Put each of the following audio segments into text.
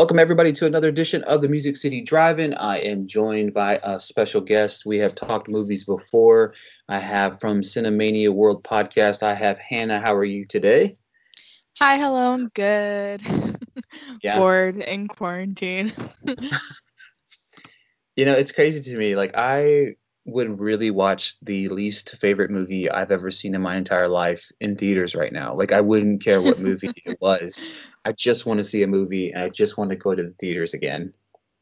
Welcome, everybody, to another edition of the Music City Drive-In. I am joined by a special guest. We have talked movies before. I have from Cinemania World Podcast. I have Hannah. How are you today? Hi, hello. I'm good. Yeah. Bored in quarantine. You know, it's crazy to me. Like, I would really watch the least favorite movie I've ever seen in my entire life in theaters right now. Like, I wouldn't care what movie it was. I just want to see a movie and I just want to go to the theaters again.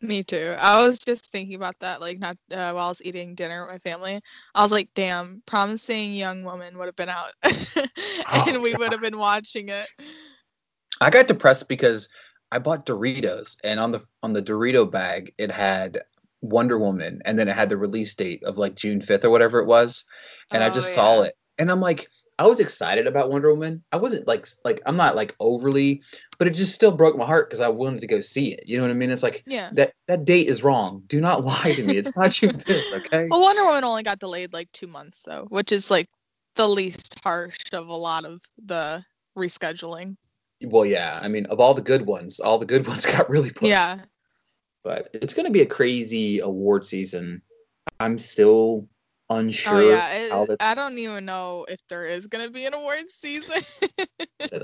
Me too. I was just thinking about that, like not uh, while I was eating dinner with my family. I was like, "Damn, promising young woman would have been out, and Oh, we would have been watching it." I got depressed because I bought Doritos and on the on the Dorito bag it had Wonder Woman and then it had the release date of like June 5th or whatever it was and I Oh, just saw it and I'm like I was excited about Wonder Woman. I wasn't like like I'm not like overly but it just still broke my heart because I wanted to go see it. You know what I mean? It's like Yeah. that that date is wrong. Do not lie to me. It's not June 5th, okay? Well, Wonder Woman only got delayed like two months though, which is like the least harsh of a lot of the rescheduling. Well, yeah. I mean, of all the good ones, all the good ones got really pushed. Yeah. But it's going to be a crazy award season. I'm still oh, unsure. oh yeah. It, I don't even know if there is gonna be an awards season.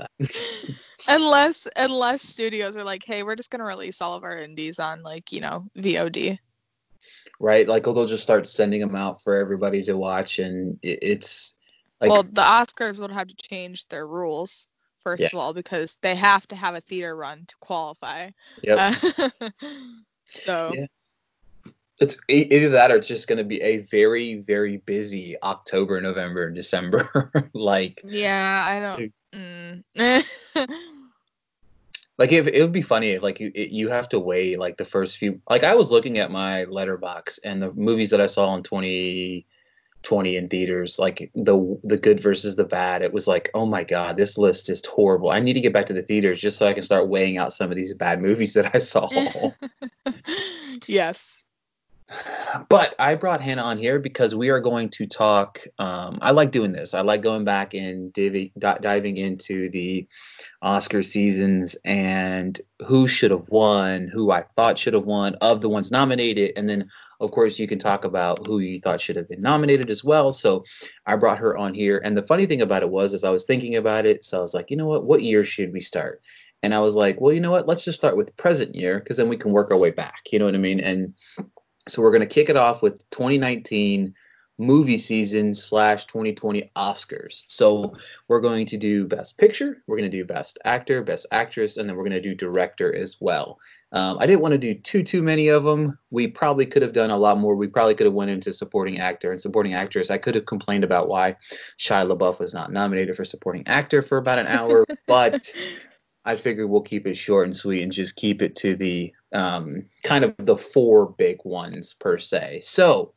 unless unless studios are like hey we're just going to release all of our indies on like you know vod right? Like, oh, they'll just start sending them out for everybody to watch, and it, it's like, well the oscars would have to change their rules first Yeah. of all because they have to have a theater run to qualify yep. Uh, so Yeah. it's either that or it's just going to be a very, very busy October, November, and December. like, yeah i don't mm. like if it would be funny if like you it, you have to wait like the first few. Like, I was looking at my Letterboxd and the movies that I saw in 2020 in theaters, like the the good versus the bad. It was like, oh my god, this list is horrible. I need to get back to the theaters just so I can start weighing out some of these bad movies that I saw. yes but I brought Hannah on here because we are going to talk. Um, I like doing this. I like going back and divi- diving into the Oscar seasons and who should have won, who I thought should have won, of the ones nominated, and then of course you can talk about who you thought should have been nominated as well. So I brought her on here, and the funny thing about it was, as I was thinking about it, so I was like, you know what, what year should we start? And I was like, well, you know what, let's just start with present year because then we can work our way back. You know what I mean? And so we're going to kick it off with 2019 movie season slash 2020 Oscars. So we're going to do Best Picture, we're going to do Best Actor, Best Actress, and then we're going to do Director as well. Um, I didn't want to do too too many of them. We probably could have done a lot more. We probably could have went into Supporting Actor and Supporting Actress. I could have complained about why Shia LaBeouf was not nominated for Supporting Actor for about an hour, but I figured we'll keep it short and sweet and just keep it to the um, kind of the four big ones per se. So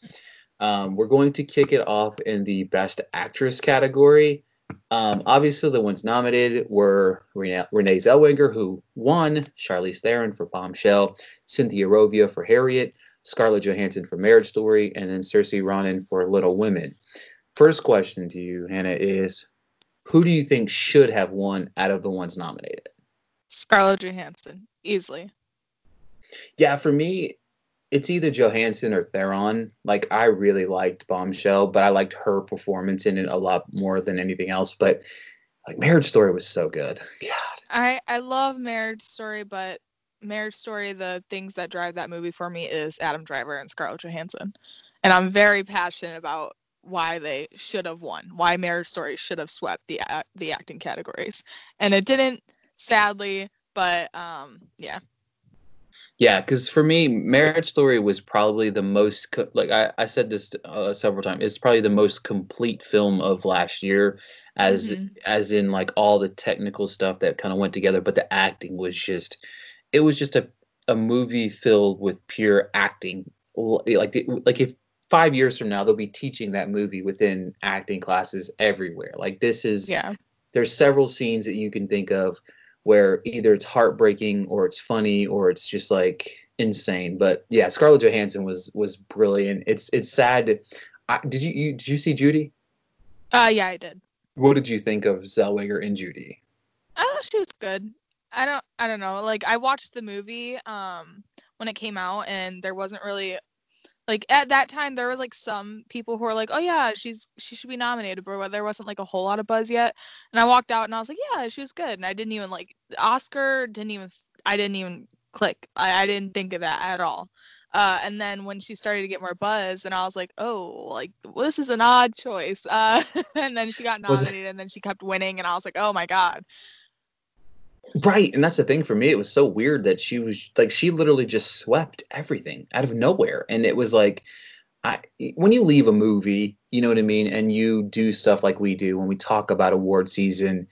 um, we're going to kick it off in the Best Actress category. Um, obviously, the ones nominated were Renee, Renee Zellweger, who won, Charlize Theron for Bombshell, Cynthia Erivo for Harriet, Scarlett Johansson for Marriage Story, and then Saoirse Ronan for Little Women. First question to you, Hannah, is who do you think should have won out of the ones nominated? Scarlett johansson easily Yeah, for me, it's either Johansson or Theron. Like I really liked Bombshell, but I liked her performance in it a lot more than anything else. But like Marriage Story was so good. God. I I love Marriage Story, but Marriage Story, the things that drive that movie for me is Adam Driver and Scarlett Johansson, and I'm very passionate about why they should have won, why Marriage Story should have swept the the acting categories, and it didn't, sadly. But um, yeah, Yeah, because for me, Marriage Story was probably the most co- like I, I said this uh, several times. It's probably the most complete film of last year, as Mhm. as in like all the technical stuff that kind of went together. But the acting was just, it was just a a movie filled with pure acting. Like like if five years from now they'll be teaching that movie within acting classes everywhere. Like this is yeah, there's several scenes that you can think of where either it's heartbreaking or it's funny or it's just like insane. But yeah, Scarlett Johansson was was brilliant. It's it's sad. I, did you, you did you see Judy? uh, yeah, I did. What did you think of Zellweger and Judy? I thought she was good. I don't I don't know. Like I watched the movie um when it came out and there wasn't really like at that time there was like some people who were like oh yeah she's she should be nominated but there wasn't like a whole lot of buzz yet. And i walked out and i was like yeah she was good. And i didn't even like oscar didn't even i didn't even click. I, I didn't think of that at all. Uh, and then when she started to get more buzz and i was like oh like well, this is an odd choice. Uh, and then she got nominated and then she kept winning and i was like oh my god Right, and that's the thing for me. It was so weird that she was like she literally just swept everything out of nowhere, and it was like, I when you leave a movie, you know what I mean, and you do stuff like we do when we talk about award season,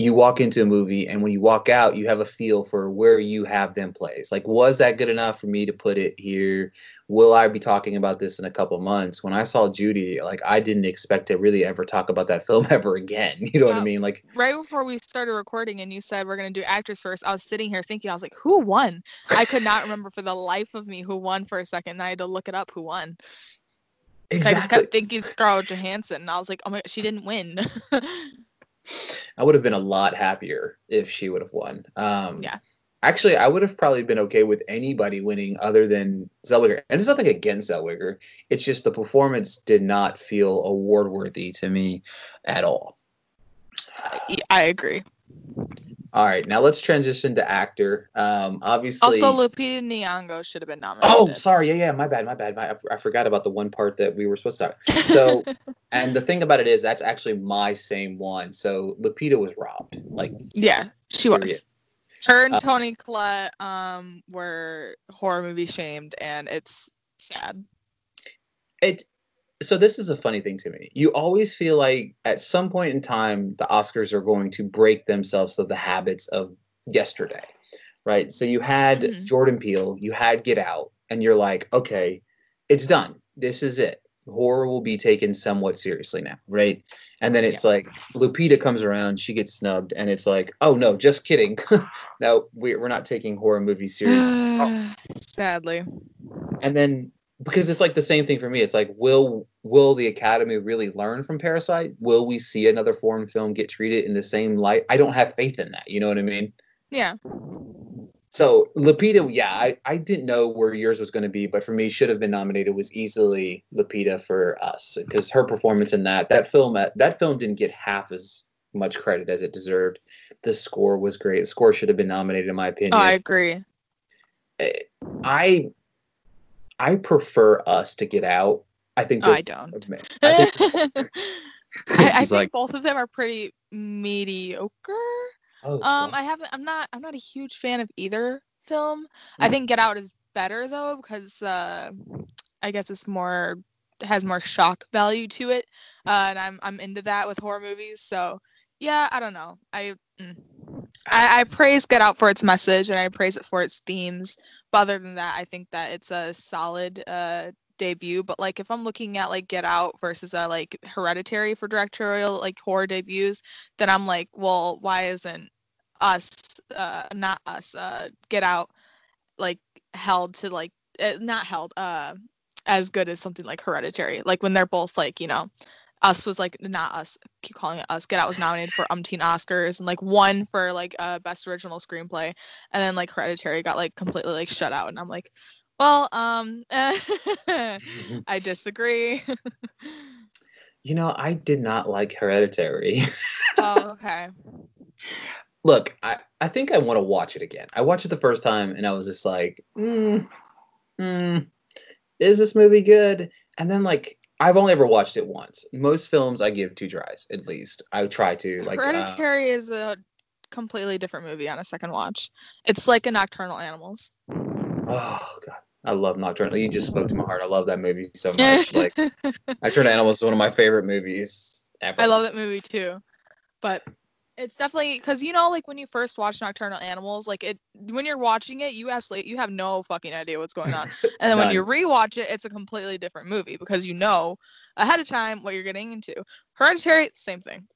you walk into a movie and when you walk out you have a feel for where you have them placed. Like was that good enough for me to put it here? Will i be talking about this in a couple months? When i saw judy like i didn't expect to really ever talk about that film ever again you know well, what i mean? Like right before we started recording and you said we're going to do actors first i was sitting here thinking i was like who won? I could not remember for the life of me who won for a second and i had to look it up who won. Exactly. I just kept thinking Scarlett Johansson, and I was like, "Oh my, she didn't win." I would have been a lot happier if she would have won. Um, yeah. Actually, I would have probably been okay with anybody winning other than Zellweger. And there's nothing against Zellweger. It's just the performance did not feel award worthy to me at all. I agree. All right, now let's transition to actor. Um, obviously, also Lupita Nyong'o should have been nominated. Oh, sorry, yeah, yeah, my bad, my bad. My, I, forgot about the one part that we were supposed to talk. So, and the thing about it is, that's actually my same one. So Lupita was robbed. Like, yeah, she was. Her and uh, Toni Collette um, were horror movie shamed, and it's sad. It so this is a funny thing to me. You always feel like at some point in time the Oscars are going to break themselves of the habits of yesterday. Right? So you had mm-hmm. Jordan Peele, you had Get Out, and you're like, okay, it's done. This is it. Horror will be taken somewhat seriously now, right? And then it's yeah. like Lupita comes around, she gets snubbed, and it's like, oh no, just kidding. no, we're, we're not taking horror movies seriously. oh. Sadly. And then because it's like the same thing for me. It's like, will will the Academy really learn from Parasite? Will we see another foreign film get treated in the same light? I don't have faith in that. You know what I mean? Yeah. So Lupita, yeah, I, I didn't know where yours was going to be, but for me, should have been nominated was easily Lupita for us because her performance in that that film that film didn't get half as much credit as it deserved. The score was great. The score should have been nominated, in my opinion. Oh, I agree. Eh, I I prefer us to get out. I think I don't. I think, I, I think like, both of them are pretty mediocre. Oh, um, I haven't. I'm not. I'm not a huge fan of either film. Mm. I think Get Out is better though because uh, I guess it's more has more shock value to it, uh, and I'm I'm into that with horror movies. So yeah, I don't know. I, mm. I I praise Get Out for its message and I praise it for its themes. But other than that, I think that it's a solid uh debut. But like if I'm looking at like Get Out versus a like Hereditary for directorial like horror debuts, then I'm like, well, why isn't us uh not us uh Get Out like held to like uh, not held uh as good as something like Hereditary? Like when they're both like you know us was like not us keep calling it us get out was nominated for umpteen oscars and like one for like uh best original screenplay and then like hereditary got like completely like shut out and i'm like well um i disagree. You know i did not like hereditary. Oh okay. Look i i think i want to watch it again. I watched it the first time and i was just like mm, mm, is this movie good? And then like I've only ever watched it once. Most films I give two tries at least. I try to like. Hereditary uh, is a completely different movie on a second watch. It's like a Nocturnal Animals. Oh god, I love Nocturnal. You just spoke to my heart. I love that movie so much. like Nocturnal Animals is one of my favorite movies ever. I love that movie too, but it's definitely because you know like when you first watch nocturnal animals like it when you're watching it you absolutely you have no fucking idea what's going on. And then when you rewatch it it's a completely different movie because you know ahead of time what you're getting into. Hereditary same thing.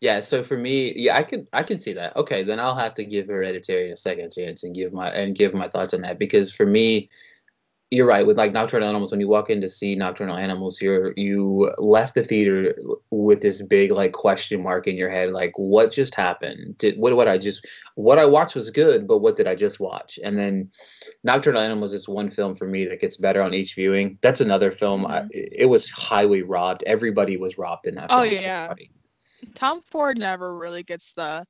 Yeah so for me yeah i could i can see that. Okay then i'll have to give hereditary a second chance and give my and give my thoughts on that because for me you're right with like nocturnal animals when you walk in to see nocturnal animals you're you left the theater with this big like question mark in your head like what just happened did what what i just what i watched was good but what did i just watch and then nocturnal animals is one film for me that gets better on each viewing that's another film I, Mhm. it was highly robbed everybody was robbed in that Oh, film. yeah. Everybody. Tom Ford never really gets the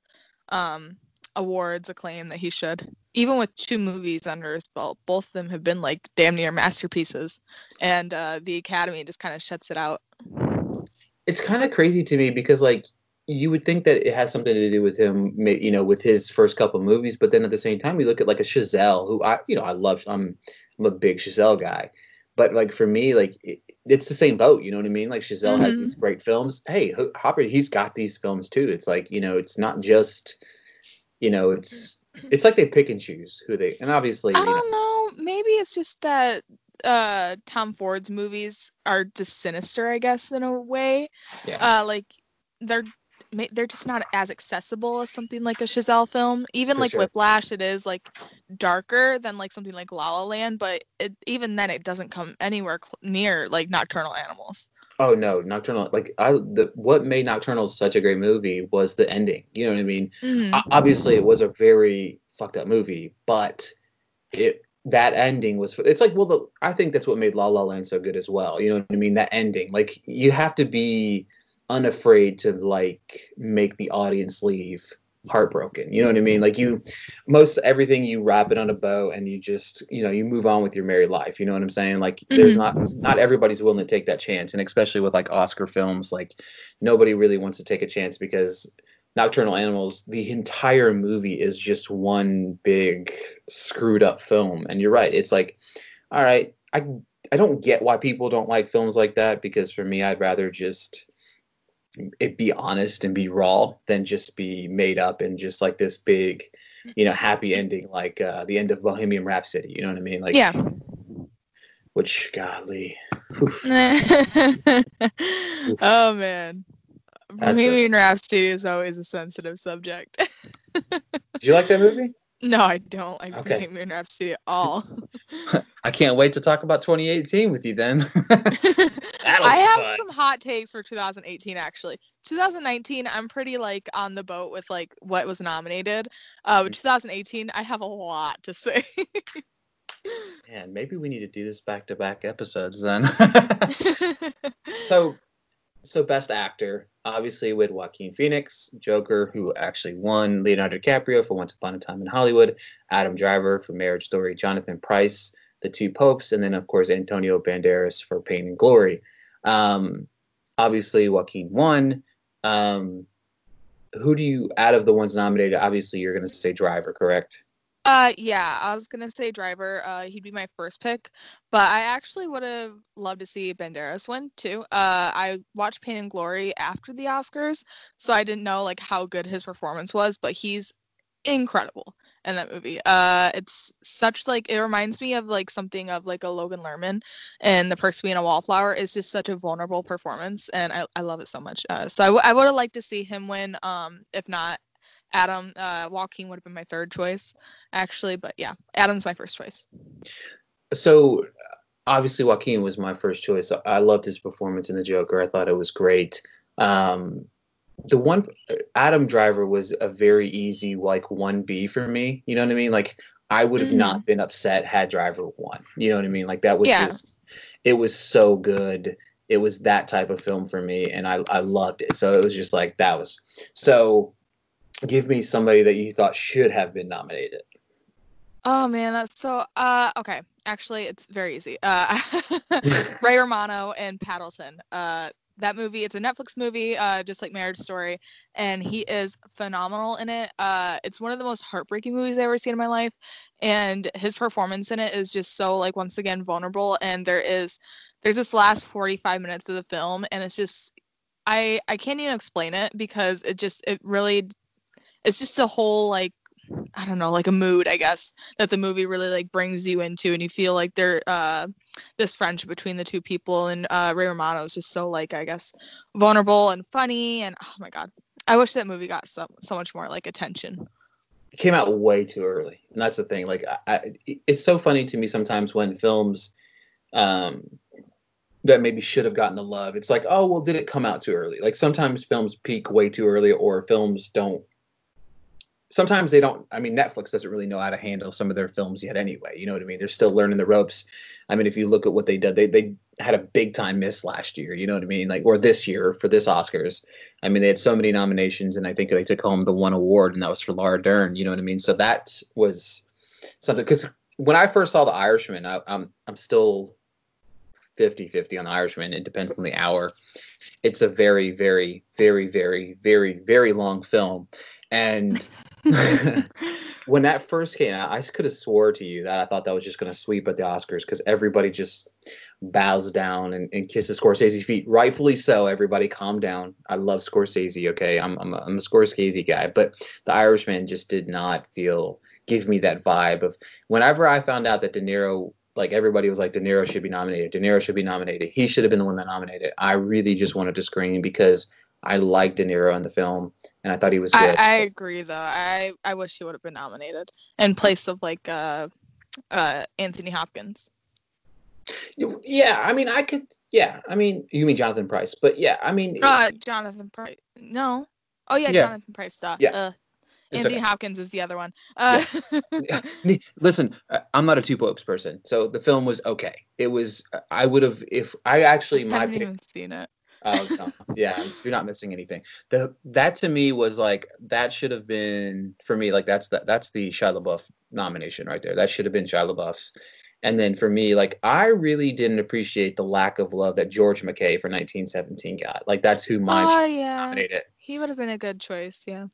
um awards acclaim that he should. Even with two movies under his belt, both of them have been like damn near masterpieces, and uh, the Academy just kind of shuts it out. it's kind of crazy to me because like you would think that it has something to do with him you know with his first couple movies but then at the same time you look at like a Chazelle who I you know I love I'm I'm a big Chazelle guy but like for me like it, it's the same boat you know what I mean like Chazelle has Mhm. these great films hey Hopper he's got these films too it's like you know it's not just you know it's it's like they pick and choose who they and obviously I don't know. Maybe it's just that uh, Tom Ford's movies are just sinister, I guess, in a way. yeah Uh, like they're they're just not as accessible as something like a Chazelle film. Even For like sure. Whiplash, it is like darker than like something like La La Land, but it, even then, it doesn't come anywhere cl- near like Nocturnal Animals. Oh no, Nocturnal! Like I, the what made Nocturnal such a great movie was the ending. You know what I mean? Mhm. O- Obviously, it was a very fucked up movie, but it that ending was. It's like well, the, I think that's what made La La Land so good as well. You know what I mean? That ending, like you have to be unafraid to like make the audience leave heartbroken. You know what I mean? Like you, most everything you wrap it on a bow and you just you know you move on with your married life. You know what I'm saying? Like there's Mhm. not not everybody's willing to take that chance, and especially with like Oscar films, like nobody really wants to take a chance because Nocturnal Animals, the entire movie is just one big screwed up film. And you're right. It's like, all right, I I don't get why people don't like films like that because for me, I'd rather just it be honest and be raw than just be made up and just like this big, you know, happy ending like uh, the end of Bohemian Rhapsody. You know what I mean? Like, yeah. Which, golly, oh man. That's a- Bohemian Rhapsody is always a sensitive subject. did you like that movie? No, I don't like Okay. Bohemian Rhapsody at all. I can't wait to talk about 2018 with you then. I have fun. some hot takes for 2018 actually. 2019, I'm pretty like on the boat with like what was nominated. Uh, Mm. 2018, I have a lot to say. Man, maybe we need to do this back to back episodes then. so, so best actor, obviously with Joaquin Phoenix, Joker, who actually won, Leonardo DiCaprio for Once Upon a Time in Hollywood, Adam Driver for Marriage Story, Jonathan Pryce, The Two Popes, and then of course Antonio Banderas for Pain and Glory. Um, obviously Joaquin won. Um, who do you, out of the ones nominated, obviously you're going to say Driver, correct? Uh, yeah, I was gonna say Driver. Uh, he'd be my first pick, but I actually would have loved to see Banderas win too. Uh, I watched Pain and Glory after the Oscars, so I didn't know like how good his performance was, but he's incredible in that movie. Uh, it's such like it reminds me of like something of like a Logan Lerman, and The Perks of Being a Wallflower is just such a vulnerable performance, and I, I love it so much. Uh, so I, w- I would have liked to see him win. Um, if not. Adam uh, Joaquin would have been my third choice actually, but yeah, Adam's my first choice. so obviously Joaquin was my first choice. I loved his performance in the Joker. I thought it was great. Um, the one Adam Driver was a very easy like one B for me. You know what I mean? Like I would have Mhm. not been upset had Driver won. You know what I mean? Like that was Yeah. just it was so good. It was that type of film for me, and I I loved it. So it was just like that was so. Give me somebody that you thought should have been nominated. Oh man, that's so uh okay. Actually, it's very easy. Uh Ray Romano and Paddleton. Uh that movie, it's a Netflix movie, uh, just like Marriage Story, and he is phenomenal in it. Uh, it's one of the most heartbreaking movies I've ever seen in my life, and his performance in it is just so like once again vulnerable. And there is, there's this last 45 minutes of the film, and it's just, I I can't even explain it because it just it really, it's just a whole like I don't know, like a mood, I guess, that the movie really like brings you into, and you feel like there, uh, this friendship between the two people, and uh, Ray Romano is just so like I guess vulnerable and funny, and oh my god, I wish that movie got so so much more like attention. it came out way too early, and that's the thing. Like, I, it's so funny to me sometimes when films um, that maybe should have gotten the love. It's like, oh well, did it come out too early? Like sometimes films peak way too early, or films don't. Sometimes they don't. I mean, Netflix doesn't really know how to handle some of their films yet, anyway. You know what I mean? They're still learning the ropes. I mean, if you look at what they did, they they had a big time miss last year. You know what I mean? Like, or this year for this Oscars. I mean, they had so many nominations, and I think they took home the one award, and that was for Laura Dern. You know what I mean? So that was something because when I first saw The Irishman, I, I'm I'm still 50 50 on the Irishman. It depends on the hour. It's a very, very, very, very, very, very long film. And when that first came out, I could have swore to you that I thought that was just going to sweep at the Oscars because everybody just bows down and, and kisses Scorsese's feet. Rightfully so. Everybody calm down. I love Scorsese. Okay. I'm, I'm, a, I'm a Scorsese guy, but the Irishman just did not feel, give me that vibe of whenever I found out that De Niro like everybody was like De Niro should be nominated. De Niro should be nominated. He should have been the one that nominated. I really just wanted to scream because I liked De Niro in the film and I thought he was good. I, I agree though. I I wish he would have been nominated in place of like uh uh Anthony Hopkins. Yeah, I mean I could yeah, I mean you mean Jonathan Pryce, but yeah, I mean uh Jonathan Pryce. No. Oh yeah, yeah. Jonathan Pryce stuff. Yeah. Uh, Anthony okay. Hopkins is the other one. Uh, yeah. Listen, uh, I'm not a two popes person, so the film was okay. It was. I would have if I actually my. I haven't pick, even seen it. Oh no. yeah, you're not missing anything. The that to me was like that should have been for me like that's the, that's the Shia LaBeouf nomination right there. That should have been Shia LaBeouf's. And then for me, like I really didn't appreciate the lack of love that George McKay for 1917 got. Like that's who mine oh, yeah. nominated. He would have been a good choice, yeah.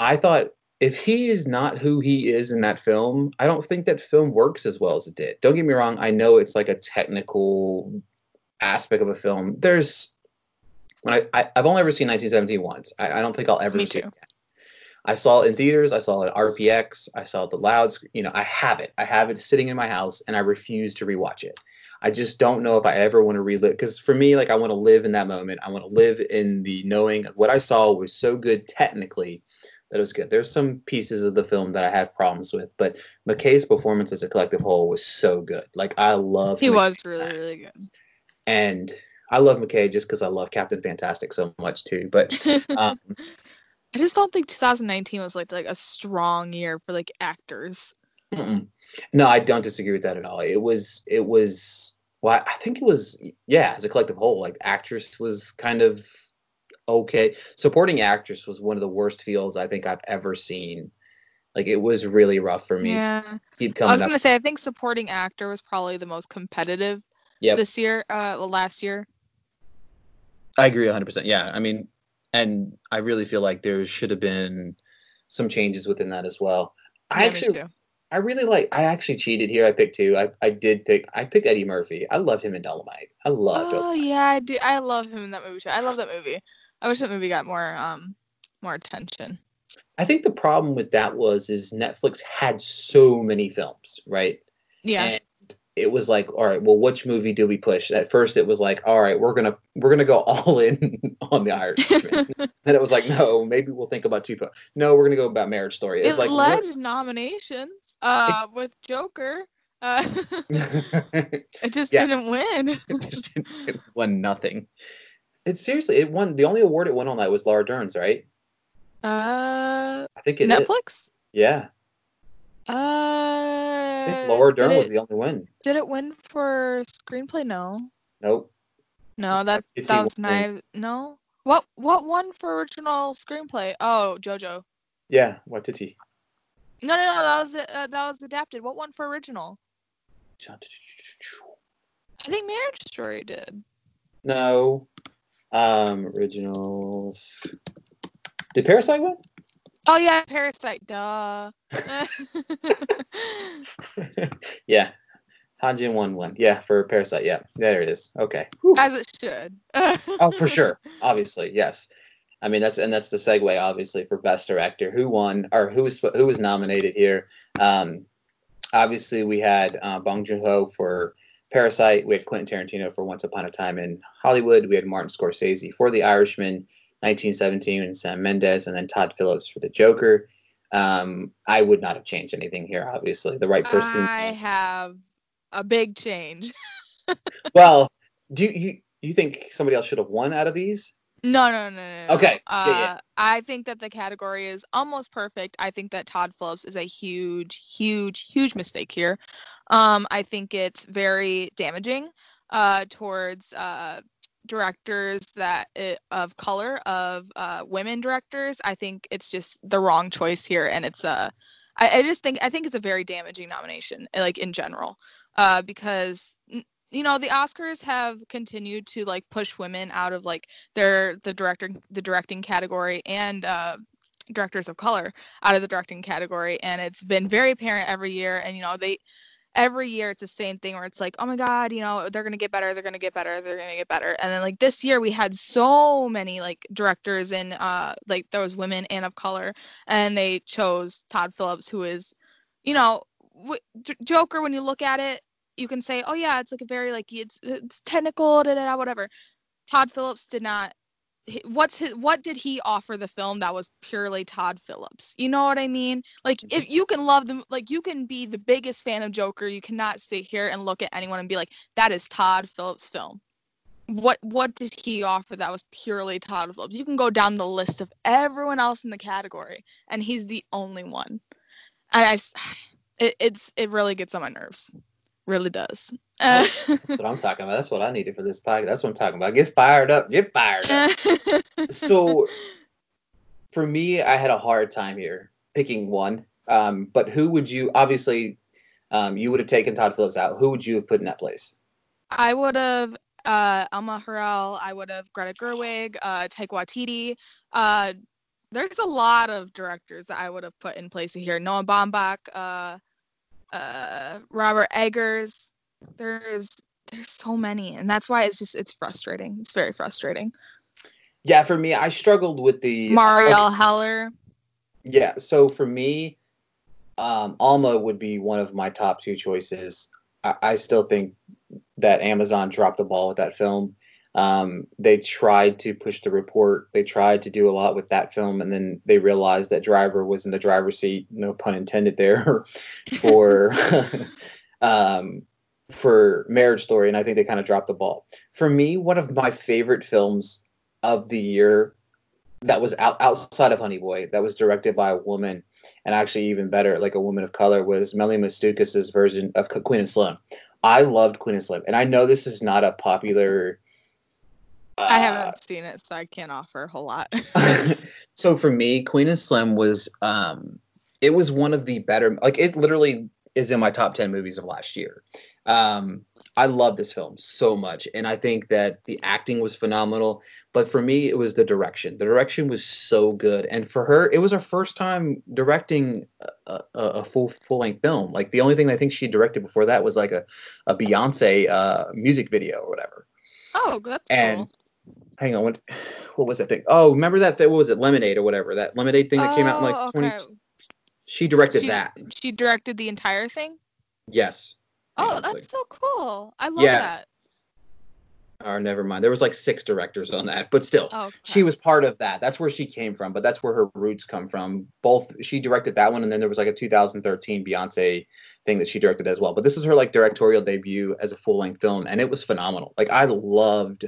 I thought if he is not who he is in that film, I don't think that film works as well as it did. Don't get me wrong. I know it's like a technical aspect of a film. There's when I, I have only ever seen 1917 once. I, I don't think I'll ever Me see too. it. Again. I saw it in theaters. I saw it at RPX. I saw it the loud. You know, I have it. I have it sitting in my house, and I refuse to rewatch it. I just don't know if I ever want to relive because for me, like I want to live in that moment. I want to live in the knowing what I saw was so good technically that it was good. There's some pieces of the film that I had problems with, but McKay's performance as a collective whole was so good. Like I love. He was really really good. And I love McKay just because I love Captain Fantastic so much too. But um, I just don't think 2019 was like like a strong year for like actors. Mm-mm. No, I don't disagree with that at all. It was it was well, I think it was yeah, as a collective whole, like actress was kind of okay. Supporting actress was one of the worst fields I think I've ever seen. Like it was really rough for me. Yeah. keep coming. I was gonna up. say I think supporting actor was probably the most competitive. Yep. This year, uh, last year. I agree 100. percent Yeah, I mean, and I really feel like there should have been some changes within that as well. I actually, I really like. I actually cheated here. I picked two. I, I did pick. I picked Eddie Murphy. I loved him in Dolomite. I loved. Oh yeah, I do. I love him in that movie. Too. I love that movie. I wish that movie got more um more attention. I think the problem with that was is Netflix had so many films, right? Yeah. And it was like, all right, well, which movie do we push? At first, it was like, all right, we're gonna we're gonna go all in on the Irishman. then it was like, no, maybe we'll think about Tupac. No, we're gonna go about Marriage Story. It's it like led nominations uh, with Joker. Uh, it just yeah. didn't win. it, just didn't, it won nothing. It seriously, it won. The only award it won on that was Laura Dern's, right? Uh, I think it Netflix. Is. Yeah. Uh, I think Laura Dern was the only win. Did it win for screenplay? No. Nope. No, that that was nice. No. What what won for original screenplay? Oh, JoJo. Yeah, Waititi. No, no, no. That was uh, that was adapted. What won for original? I think Marriage Story did. No. Um, originals. Did Parasite win? Oh yeah, Parasite. Duh. yeah, Han Jin-won one. Yeah, for Parasite. Yeah, there it is. Okay. Whew. As it should. oh, for sure. Obviously, yes. I mean that's and that's the segue, obviously, for best director. Who won or who was who was nominated here? Um, obviously, we had uh, Bong Joon Ho for Parasite. We had Quentin Tarantino for Once Upon a Time in Hollywood. We had Martin Scorsese for The Irishman, 1917, and Sam Mendes, and then Todd Phillips for The Joker. Um, I would not have changed anything here. Obviously, the right person. I have a big change. well, do you you think somebody else should have won out of these? No, no, no, no. no. Okay. Uh, yeah, yeah. I think that the category is almost perfect. I think that Todd Phillips is a huge, huge, huge mistake here. Um, I think it's very damaging uh, towards uh, directors that it, of color, of uh, women directors. I think it's just the wrong choice here, and it's uh, I, I just think I think it's a very damaging nomination, like in general, uh, because you know the oscars have continued to like push women out of like their the director the directing category and uh directors of color out of the directing category and it's been very apparent every year and you know they every year it's the same thing where it's like oh my god you know they're gonna get better they're gonna get better they're gonna get better and then like this year we had so many like directors and uh like those women and of color and they chose todd phillips who is you know w- joker when you look at it you can say, oh yeah, it's like a very like it's it's technical, da, da, da, whatever. Todd Phillips did not. What's his? What did he offer the film that was purely Todd Phillips? You know what I mean? Like if you can love them, like you can be the biggest fan of Joker, you cannot sit here and look at anyone and be like, that is Todd Phillips' film. What what did he offer that was purely Todd Phillips? You can go down the list of everyone else in the category, and he's the only one. And I, it, it's it really gets on my nerves really does. Uh, That's what I'm talking about. That's what I needed for this podcast. That's what I'm talking about. Get fired up. Get fired up. so for me, I had a hard time here picking one. Um, but who would you obviously um, you would have taken Todd Phillips out. Who would you have put in that place? I would have uh, Alma Har'el. I would have Greta Gerwig, uh, Taika Waititi. Uh, there's a lot of directors that I would have put in place here. Noah Baumbach, uh, uh, Robert Eggers. There's there's so many, and that's why it's just it's frustrating. It's very frustrating. Yeah, for me, I struggled with the Marielle Heller. Yeah, so for me, um, Alma would be one of my top two choices. I, I still think that Amazon dropped the ball with that film. Um, they tried to push the report. They tried to do a lot with that film, and then they realized that Driver was in the driver's seat. No pun intended there for um, for Marriage Story, and I think they kind of dropped the ball. For me, one of my favorite films of the year that was out, outside of Honey Boy, that was directed by a woman, and actually even better, like a woman of color, was Melanie Matsoukas' version of Queen and Slim. I loved Queen and Slim, and I know this is not a popular I haven't uh, seen it, so I can't offer a whole lot. so for me, Queen and Slim was um it was one of the better like it literally is in my top 10 movies of last year. Um I love this film so much and I think that the acting was phenomenal, but for me it was the direction. The direction was so good and for her it was her first time directing a, a, a full full-length film. Like the only thing I think she directed before that was like a a Beyonce uh music video or whatever. Oh, that's and cool hang on, what what was that thing? Oh, remember that thing? What was it? Lemonade or whatever. That Lemonade thing that came out in like oh, okay. 20. She directed she, that. She directed the entire thing. Yes. Oh, that's so cool! I love yeah. that. Or never mind. There was like six directors on that, but still, okay. she was part of that. That's where she came from, but that's where her roots come from. Both she directed that one, and then there was like a 2013 Beyonce thing that she directed as well. But this is her like directorial debut as a full length film, and it was phenomenal. Like I loved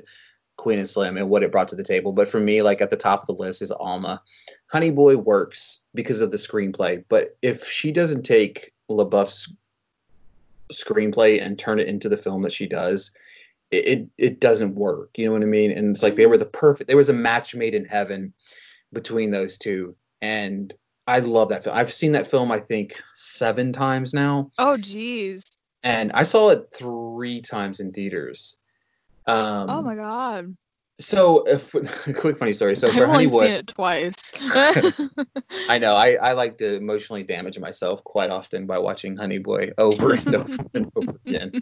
Queen and Slim and what it brought to the table. But for me, like at the top of the list is Alma. Honey Boy works because of the screenplay, but if she doesn't take LaBeouf's screenplay and turn it into the film that she does, it, it, it doesn't work. You know what I mean? And it's like they mm-hmm. were the perfect. There was a match made in heaven between those two, and I love that film. I've seen that film I think seven times now. Oh, geez. And I saw it three times in theaters um, oh my god. So, if, a quick funny story. So, for I've only seen it twice. I know. I, I like to emotionally damage myself quite often by watching Honey Boy over and over and over again.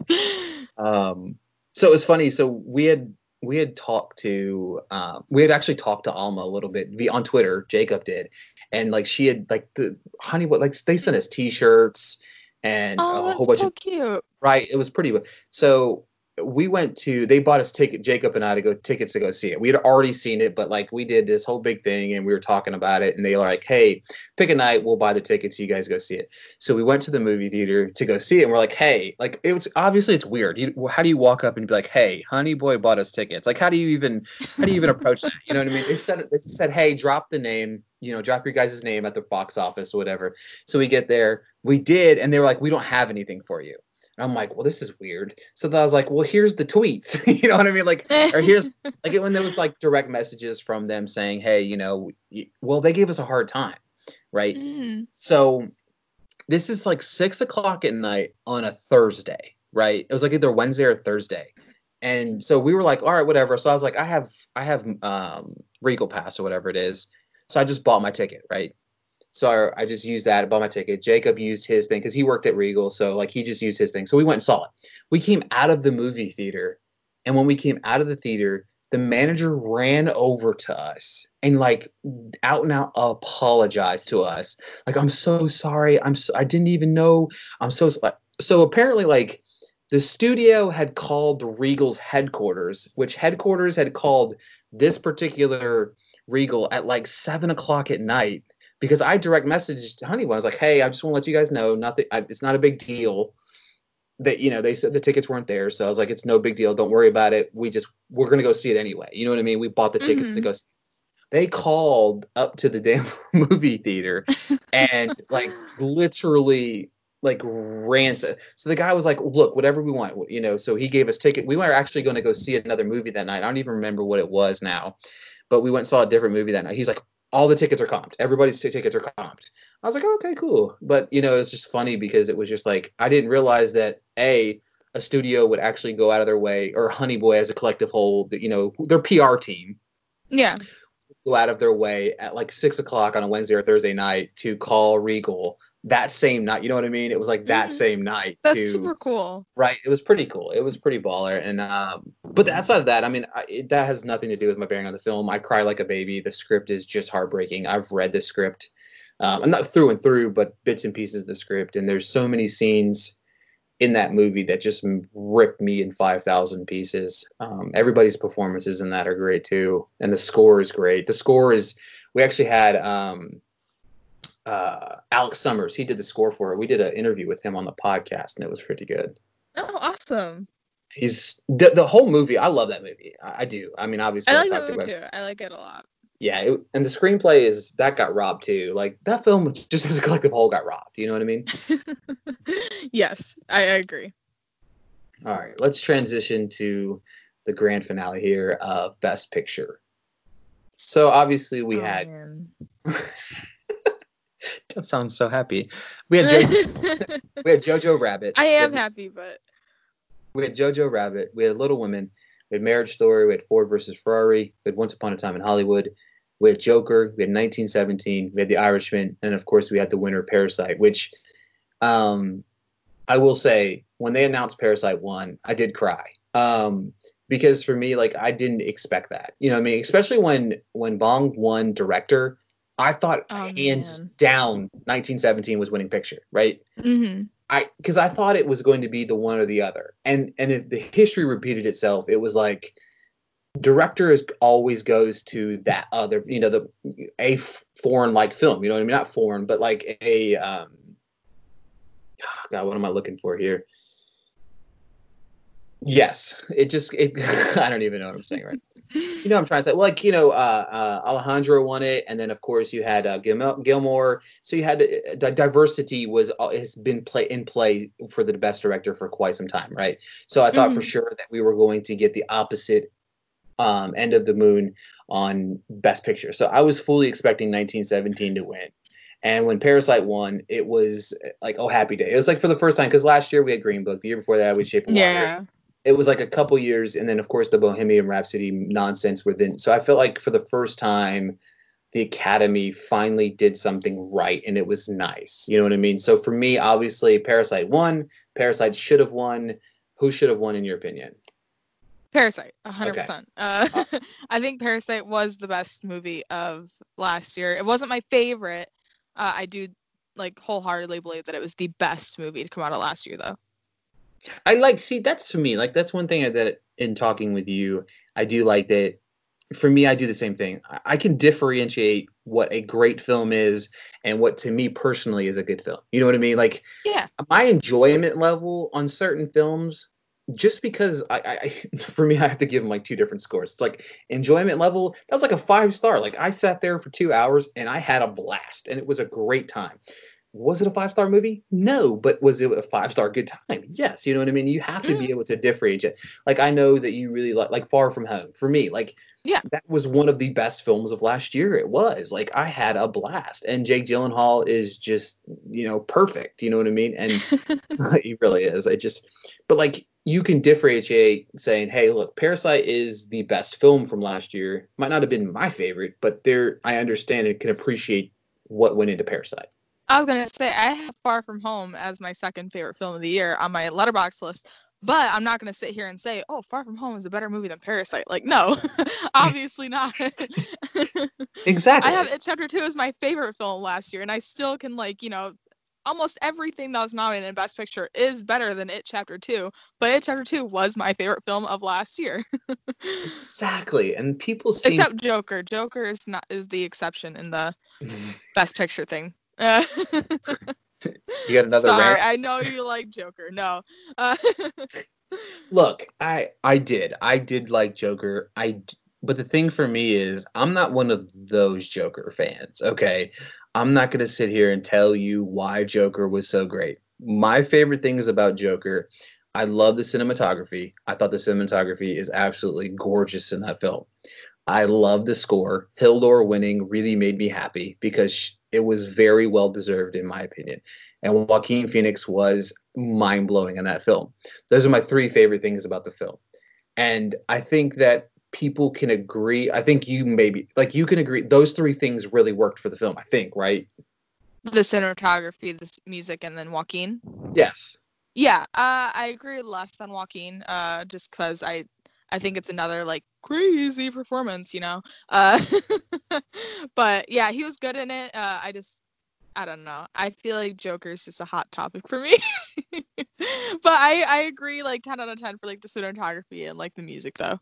Um, so it was funny. So we had we had talked to uh, we had actually talked to Alma a little bit on Twitter. Jacob did, and like she had like the Honey Boy like they sent us T-shirts and oh, a whole bunch so of cute. Right, it was pretty. So we went to they bought us ticket Jacob and I to go tickets to go see it. We had already seen it, but like we did this whole big thing and we were talking about it and they were like, "Hey, pick a night, we'll buy the tickets, you guys go see it." So we went to the movie theater to go see it and we're like, "Hey, like it was obviously it's weird. You, how do you walk up and be like, "Hey, honey boy bought us tickets." Like how do you even how do you even approach that? You know what I mean? They said they said, "Hey, drop the name, you know, drop your guys' name at the box office or whatever." So we get there, we did and they were like, "We don't have anything for you." And I'm like, well, this is weird. So I was like, well, here's the tweets. you know what I mean? Like, or here's like when there was like direct messages from them saying, hey, you know, well, they gave us a hard time, right? Mm. So this is like six o'clock at night on a Thursday, right? It was like either Wednesday or Thursday. And so we were like, all right, whatever. So I was like, I have, I have um Regal Pass or whatever it is. So I just bought my ticket, right? So I, just used that, I bought my ticket. Jacob used his thing because he worked at Regal. So like he just used his thing. So we went and saw it. We came out of the movie theater. And when we came out of the theater, the manager ran over to us and like out and out apologized to us. Like, I'm so sorry. I'm so, I didn't even know. I'm so so apparently like the studio had called Regal's headquarters, which headquarters had called this particular Regal at like seven o'clock at night because I direct messaged Honeywell. I was like, "Hey, I just want to let you guys know, nothing. I, it's not a big deal." That you know, they said the tickets weren't there, so I was like, "It's no big deal. Don't worry about it. We just we're gonna go see it anyway." You know what I mean? We bought the tickets mm-hmm. to go. See they called up to the damn movie theater and like literally like rancid. So the guy was like, "Look, whatever we want, you know." So he gave us ticket. We were actually going to go see another movie that night. I don't even remember what it was now, but we went and saw a different movie that night. He's like, all the tickets are comped. Everybody's t- tickets are comped. I was like, oh, okay, cool. But you know, it's just funny because it was just like I didn't realize that a a studio would actually go out of their way, or Honey Boy as a collective whole, that you know, their PR team, yeah, go out of their way at like six o'clock on a Wednesday or Thursday night to call Regal that same night. You know what I mean? It was like that mm-hmm. same night. That's to, super cool. Right. It was pretty cool. It was pretty baller. And um, but outside of that, I mean, I, it, that has nothing to do with my bearing on the film. I cry like a baby. The script is just heartbreaking. I've read the script. Um, I'm not through and through, but bits and pieces of the script. And there's so many scenes in that movie that just ripped me in 5,000 pieces. Um, everybody's performances in that are great too. And the score is great. The score is, we actually had, um, uh, Alex Somers. He did the score for it. We did an interview with him on the podcast, and it was pretty good. Oh, awesome! He's the, the whole movie. I love that movie. I, I do. I mean, obviously, I like that movie too. I like it a lot. Yeah, it, and the screenplay is that got robbed too. Like that film, just as a collective whole, got robbed. You know what I mean? yes, I, agree. All right, let's transition to the grand finale here of Best Picture. So obviously we oh, had that sounds so happy. We had jo- we had Jojo Rabbit. I am had, happy, but we had Jojo Rabbit. We had Little Women. We had Marriage Story. We had Ford versus Ferrari. We had Once Upon a Time in Hollywood. We had Joker. We had 1917. We had The Irishman, and of course, we had the winner Parasite. Which, um, I will say, when they announced Parasite won, I did cry. Um, because for me, like I didn't expect that. You know, I mean, especially when when Bong won director I thought oh, hands man. down 1917 was winning picture, right? Mm-hmm. I because I thought it was going to be the one or the other, and and if the history repeated itself, it was like director is always goes to that other, you know, the a foreign like film. You know what I mean? Not foreign, but like a um, God, what am I looking for here? Yes, it just it. I don't even know what I'm saying right you know I'm trying to say. Well, like you know, uh, uh, Alejandro won it, and then of course you had uh, Gil- Guillermo. So you had uh, the diversity was uh, has been play in play for the best director for quite some time, right? So I thought mm-hmm. for sure that we were going to get the opposite um, end of the moon on Best Picture. So I was fully expecting 1917 to win. And when Parasite won, it was like oh happy day. It was like for the first time because last year we had Green Book, the year before that we Shape of Water. Yeah it was like a couple years, and then of course the Bohemian Rhapsody nonsense within. So I felt like for the first time, the Academy finally did something right, and it was nice. You know what I mean? So for me, obviously, Parasite won. Parasite should have won. Who should have won, in your opinion? Parasite, hundred okay. percent. Uh I think Parasite was the best movie of last year. It wasn't my favorite. Uh, I do like wholeheartedly believe that it was the best movie to come out of last year, though. I like see that's to me like that's one thing that in talking with you I do like that for me I do the same thing. I can differentiate what a great film is and what to me personally is a good film. You know what I mean? Like yeah. My enjoyment level on certain films just because I, I for me I have to give them like two different scores. It's like enjoyment level, that was like a five star. Like I sat there for two hours and I had a blast and it was a great time was it a five star movie? No, but was it a five star good time? Yes. You know what I mean? You have to mm. be able to differentiate. Like I know that you really like like Far From Home. For me, like yeah, that was one of the best films of last year. It was like I had a blast, and Jake Gyllenhaal is just you know perfect. You know what I mean? And he really is. I just, but like you can differentiate saying, hey, look, Parasite is the best film from last year. Might not have been my favorite, but there I understand and can appreciate what went into Parasite. I was gonna say I have Far From Home as my second favorite film of the year on my Letterboxd list, but I'm not gonna sit here and say, "Oh, Far From Home is a better movie than Parasite." Like, no, obviously not. exactly. I have It Chapter Two as my favorite film last year, and I still can like you know almost everything that was nominated in Best Picture is better than It Chapter Two. But It Chapter Two was my favorite film of last year. exactly, and people seem... except Joker. Joker is not is the exception in the Best Picture thing. you got another Sorry, rant? I know you like Joker. No. Uh, Look, I I did. I did like Joker. I but the thing for me is I'm not one of those Joker fans, okay? I'm not going to sit here and tell you why Joker was so great. My favorite things about Joker, I love the cinematography. I thought the cinematography is absolutely gorgeous in that film. I love the score. Hildur winning really made me happy because it was very well deserved in my opinion. And Joaquin Phoenix was mind blowing in that film. Those are my three favorite things about the film. And I think that people can agree. I think you maybe like you can agree those three things really worked for the film, I think, right? The cinematography, the music, and then Joaquin. Yes. Yeah, uh, I agree less on Joaquin, uh, just because I I think it's another like crazy performance, you know. Uh, but yeah, he was good in it. Uh, I just, I don't know. I feel like Joker is just a hot topic for me. but I, I agree, like ten out of ten for like the cinematography and like the music though.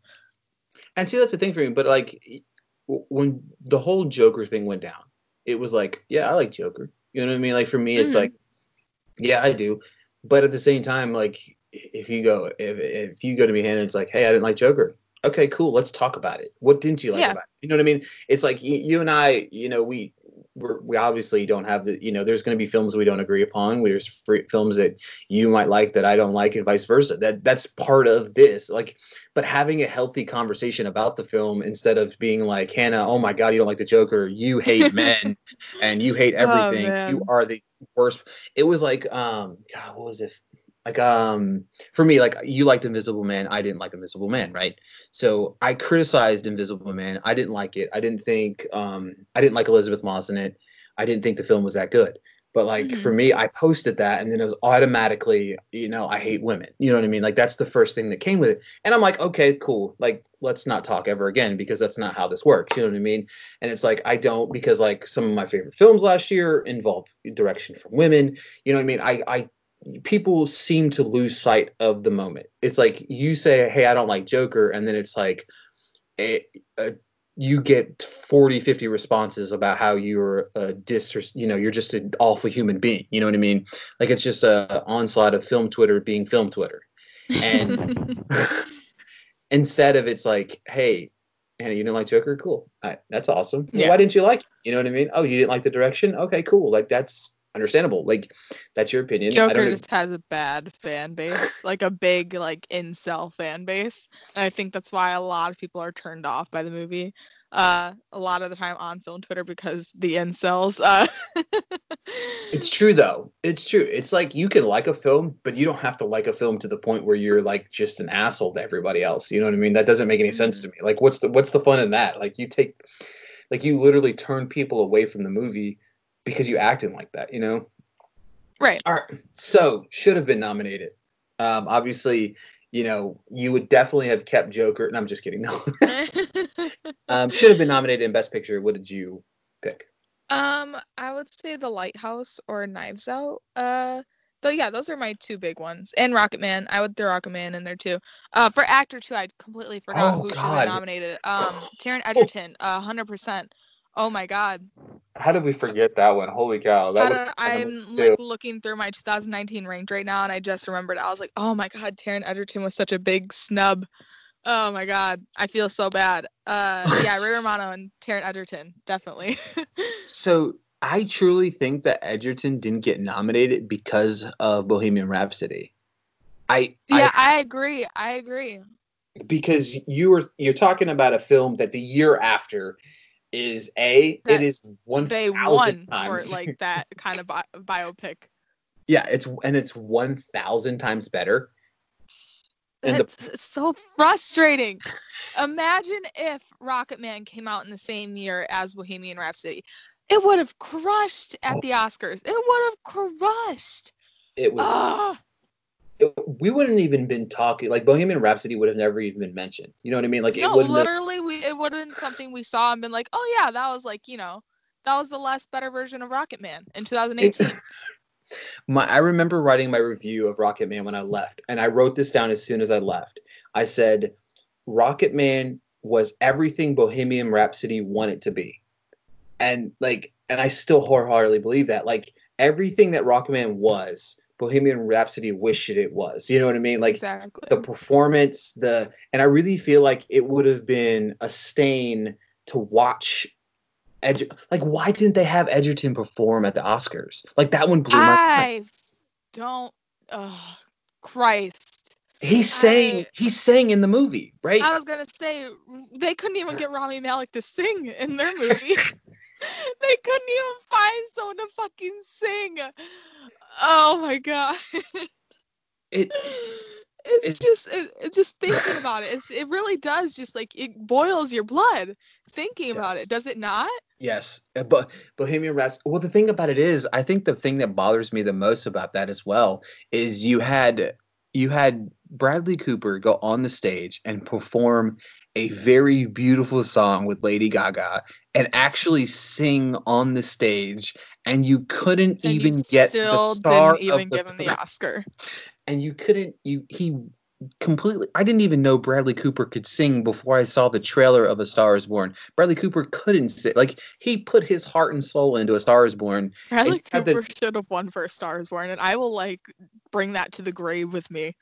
And see, that's the thing for me. But like when the whole Joker thing went down, it was like, yeah, I like Joker. You know what I mean? Like for me, it's mm-hmm. like, yeah, I do. But at the same time, like if you go if if you go to me and it's like, hey, I didn't like Joker. Okay, cool. Let's talk about it. What didn't you like yeah. about it? You know what I mean? It's like you, you and I. You know, we we obviously don't have the you know there's going to be films we don't agree upon there's free, films that you might like that i don't like and vice versa that that's part of this like but having a healthy conversation about the film instead of being like hannah oh my god you don't like the joker you hate men and you hate oh, everything oh, you are the worst it was like um god what was it like um for me like you liked invisible man i didn't like invisible man right? So i criticized invisible man i didn't like it i didn't think um i didn't like elisabeth moss in it i didn't think the film was that good. But like mm-hmm. for me i posted that and then it was automatically you know i hate women you know what i mean? Like that's the first thing that came with it. And i'm like okay cool like let's not talk ever again because that's not how this works you know what i mean? And it's like i don't because like some of my favorite films last year involved direction from women you know what i mean? I i people seem to lose sight of the moment. It's like you say, "Hey, I don't like Joker," and then it's like a, a, you get 40, 50 responses about how you're a dis, you know, you're just an awful human being. You know what I mean? Like it's just a onslaught of film Twitter being film Twitter, and instead of it's like, "Hey." Hannah, you didn't like Joker? Cool. Right, that's awesome. Yeah. Why didn't you like it? You know what I mean? Oh, you didn't like the direction? Okay, cool. Like that's understandable. Like that's your opinion. Joker just has a bad fan base, like a big like incel fan base, and I think that's why a lot of people are turned off by the movie. Uh, a lot of the time on film Twitter because the incels. Uh... it's true though. It's true. It's like you can like a film, but you don't have to like a film to the point where you're like just an asshole to everybody else. You know what I mean? That doesn't make any sense to mm-hmm. me. Like, what's the what's the fun in that? Like, you take, like, you literally turn people away from the movie because you acted like that, you know? Right. All right. So should have been nominated. Um, obviously, you know, you would definitely have kept Joker. No, I'm just kidding. No. um, should have been nominated in Best Picture. What did you pick? Um, I would say The Lighthouse or Knives Out. Uh, So yeah, those are my two big ones. And Rocketman. I would throw Rocketman in there too. Uh, for actor too, I completely forgot Oh, who should God. have nominated. Um, Taron Egerton, uh, hundred percent. Oh my God. How did we forget that one? Holy cow! That was I'm like looking through my 2019 ranked right now, and I just remembered. I was like, oh my God, Taron Egerton was such a big snub. Oh my God, I feel so bad. Uh, yeah, Ray Romano and Taron Egerton, definitely. So I truly think that Egerton didn't get nominated because of Bohemian Rhapsody. I yeah, I agree. I agree. Because you were you're talking about a film that the year after is a That it is one They won for times like that kind of bi- biopic. yeah it's and it's one thousand times better. And the- It's, it's so frustrating. Imagine if Rocketman came out in the same year as Bohemian Rhapsody. It would have crushed at Oh. the Oscars. It would have crushed. It was Ah, it- we wouldn't even been talking like Bohemian Rhapsody would have never even been mentioned. You know what I mean? Like it wouldn't have- literally, we it would have been something we saw and been like, oh yeah, that was like you know, that was the last better version of Rocketman in 2018. My, I remember writing my review of Rocketman when I left, and I wrote this down as soon as I left. I said, Rocketman was everything Bohemian Rhapsody wanted to be. And like, and I still wholeheartedly believe that. Like, everything that Rocketman was, Bohemian Rhapsody wished it was. You know what I mean? Like, exactly. the performance, the, and I really feel like it would have been a stain to watch. Edge, like, why didn't they have Egerton perform at the Oscars? Like, that one blew my mind. I don't. Oh, Christ. He sang. I- He sang in the movie, right? I was gonna say they couldn't even get Rami Malek to sing in their movie. they couldn't even find someone to fucking sing. Oh my god. It. It's it- just it, it's just thinking about it. It's it really does just like it boils your blood thinking about it. Does it not? Yes, uh, but Bohemian Rhapsody. Well, the thing about it is, I think the thing that bothers me the most about that as well is you had you had Bradley Cooper go on the stage and perform a very beautiful song with Lady Gaga and actually sing on the stage, and you couldn't And even you get still the star didn't even give him the. Oscar. and you couldn't you he completely i didn't even know bradley cooper could sing before i saw the trailer of a star is born bradley cooper couldn't sing like he put his heart and soul into a star is born Bradley had the- Cooper should have won for A Star is Born, and I will like bring that to the grave with me.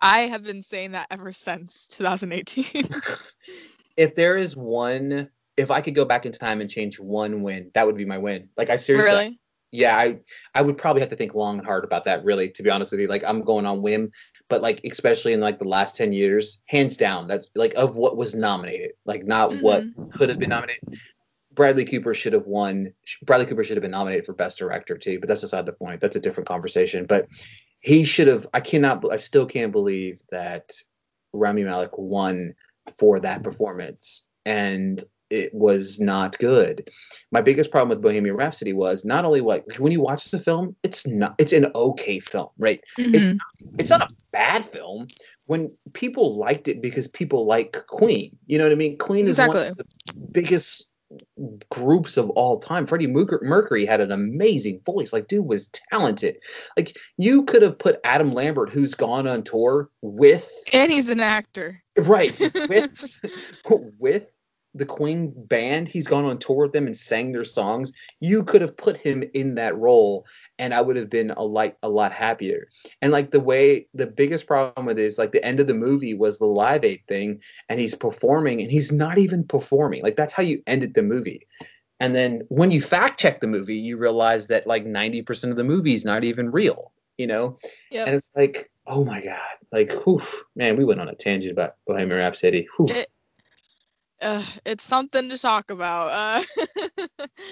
I have been saying that ever since 2018. if there is one if i could go back in time and change one win that would be my win like i seriously really? yeah i i would probably have to think long and hard about that really to be honest with you like i'm going on whim but like especially in like the last 10 years hands down that's like of what was nominated like not what mm-hmm. could have been nominated bradley cooper should have won bradley cooper should have been nominated for best director too but that's beside the point that's a different conversation but he should have i cannot i still can't believe that rami malek won for that performance and it was not good my biggest problem with Bohemian Rhapsody was not only what when you watch the film, it's not it's an okay film, right? It's Mhm. It's not a bad film. When people liked it because people like Queen, you know what I mean? Queen is one of Exactly. the biggest groups of all time. Freddie Mercury had an amazing voice. Like, dude was talented. Like, you could have put Adam Lambert, who's gone on tour with And he's an actor. right with with the Queen band. He's gone on tour with them and sang their songs. You could have put him in that role, and I would have been a like a lot happier. And like the way the biggest problem with it is like the end of the movie was the Live Aid thing, and he's performing, and he's not even performing. Like that's how you ended the movie. And then when you fact check the movie, you realize that like ninety percent of the movie is not even real. You know, Yep. and it's like, oh my god, like, whew, man, we went on a tangent about Bohemian Rhapsody. Whew. It- uh, it's something to talk about. Uh,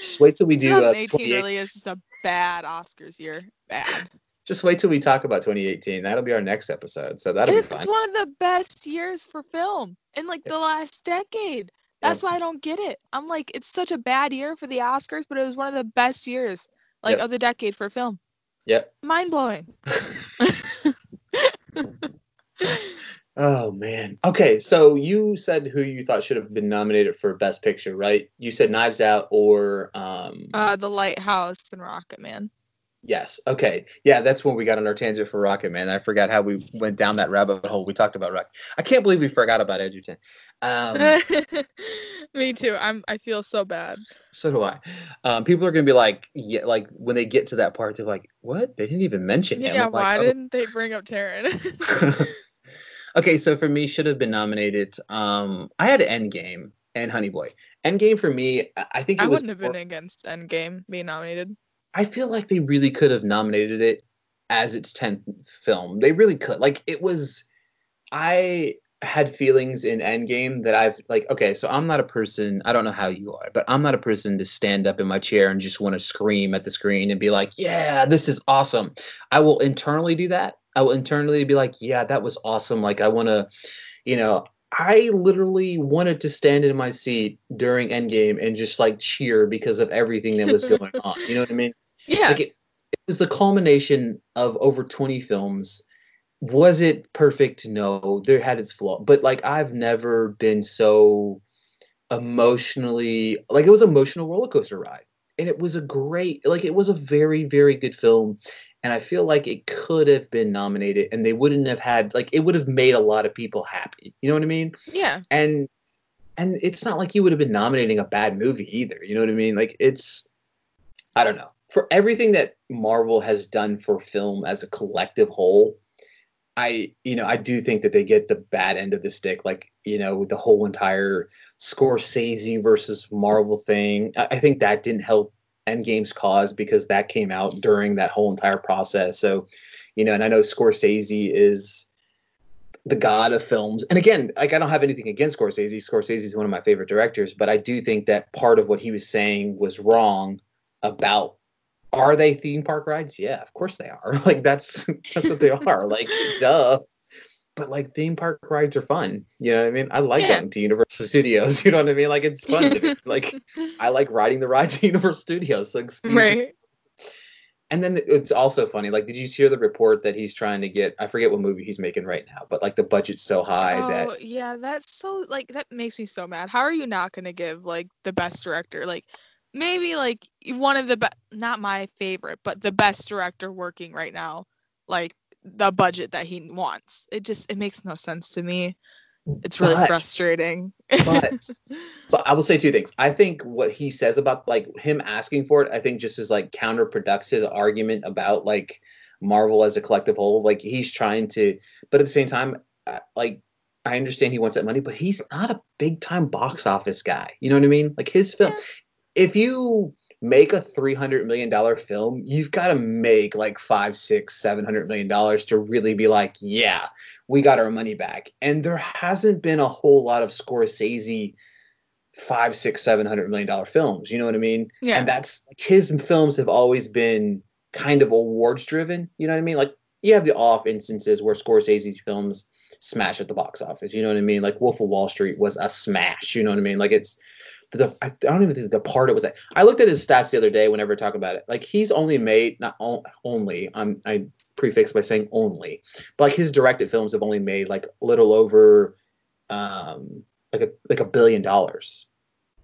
Just wait till we do. Uh, 2018 28 really is just a bad Oscars year. Bad. Just wait till we talk about 2018. That'll be our next episode. So that'll It's be fine. It's one of the best years for film in like the last decade. That's why I don't get it. I'm like, it's such a bad year for the Oscars, but it was one of the best years like Yep. of the decade for film. Yep. Mind blowing. Oh man. Okay, so you said who you thought should have been nominated for Best Picture, right? You said Knives Out or um uh, the Lighthouse and Rocketman. Yes. Okay. Yeah, that's when we got on our tangent for Rocketman. I forgot how we went down that rabbit hole. We talked about Rocket. I can't believe we forgot about Egerton. Um, Me too. I'm. I feel so bad. So do I. Um, people are gonna be like, yeah, like when they get to that part, they're like, "What? They didn't even mention him." Yeah. Why oh. didn't they bring up Taron? okay, so for me, should have been nominated. Um, I had Endgame and Honey Boy. Endgame for me, I- think it I wouldn't have more- been against Endgame being nominated. I feel like they really could have nominated it as its 10th film. They really could. Like it was I had feelings in Endgame that I've like okay, so I'm not a person, I don't know how you are, but I'm not a person to stand up in my chair and just want to scream at the screen and be like, "Yeah, this is awesome." I will internally do that. I will internally be like, "Yeah, that was awesome." Like I want to, you know, I literally wanted to stand in my seat during Endgame and just like cheer because of everything that was going on. You know what I mean? Yeah. Like it, it was the culmination of over 20 films. Was it perfect? No, there had its flaw. But like I've never been so emotionally like it was an emotional roller coaster ride. And it was a great like it was a very, very good film. And I feel like it could have been nominated and they wouldn't have had like it would have made a lot of people happy. You know what I mean? yeah. and and it's not like you would have been nominating a bad movie either you know what i mean like it's i don't know for everything that marvel has done for film as a collective whole i you know i do think that they get the bad end of the stick like you know the whole entire scorsese versus marvel thing i, I think that didn't help endgame's cause because that came out during that whole entire process so you know and i know scorsese is the god of films. And again, like I don't have anything against Scorsese. Scorsese is one of my favorite directors, but I do think that part of what he was saying was wrong about are they theme park rides? Yeah, of course they are. Like that's that's what they are. Like duh. But like theme park rides are fun. You know what I mean? I like Yeah. going to Universal Studios. You know what I mean? Like it's fun. to. Like I like riding the rides at Universal Studios. Like excuse me. right. And then it's also funny. Like, did you hear the report that he's trying to get? I forget what movie he's making right now, but like the budget's so high Oh that yeah, that's so like that makes me so mad. How are you not gonna give like the best director like maybe like one of the best not my favorite but the best director working right now like the budget that he wants. It just it makes no sense to me. It's really But- frustrating. but but I will say two things. I think what he says about like him asking for it, I think just is like counterproducts his argument about like Marvel as a collective whole. Like he's trying to, but at the same time, uh, like I understand he wants that money, but he's not a big time box office guy. You know what I mean? Like his film, Yeah. If you make a three hundred million dollar film, you've got to make like five, six, seven hundred million dollars to really be like, yeah, we got our money back. And there hasn't been a whole lot of Scorsese five, six, seven hundred million dollar films. You know what I mean? yeah. And that's like his films have always been kind of awards driven. You know what I mean? Like you have the off instances where Scorsese's films smash at the box office. You know what I mean? Like Wolf of Wall Street was a smash. You know what I mean? Like it's the I don't even think the part it was at. I looked at his stats the other day whenever I talk about it. Like he's only made not only. I'm I prefix by saying only, but like his directed films have only made like a little over um like a like a billion dollars.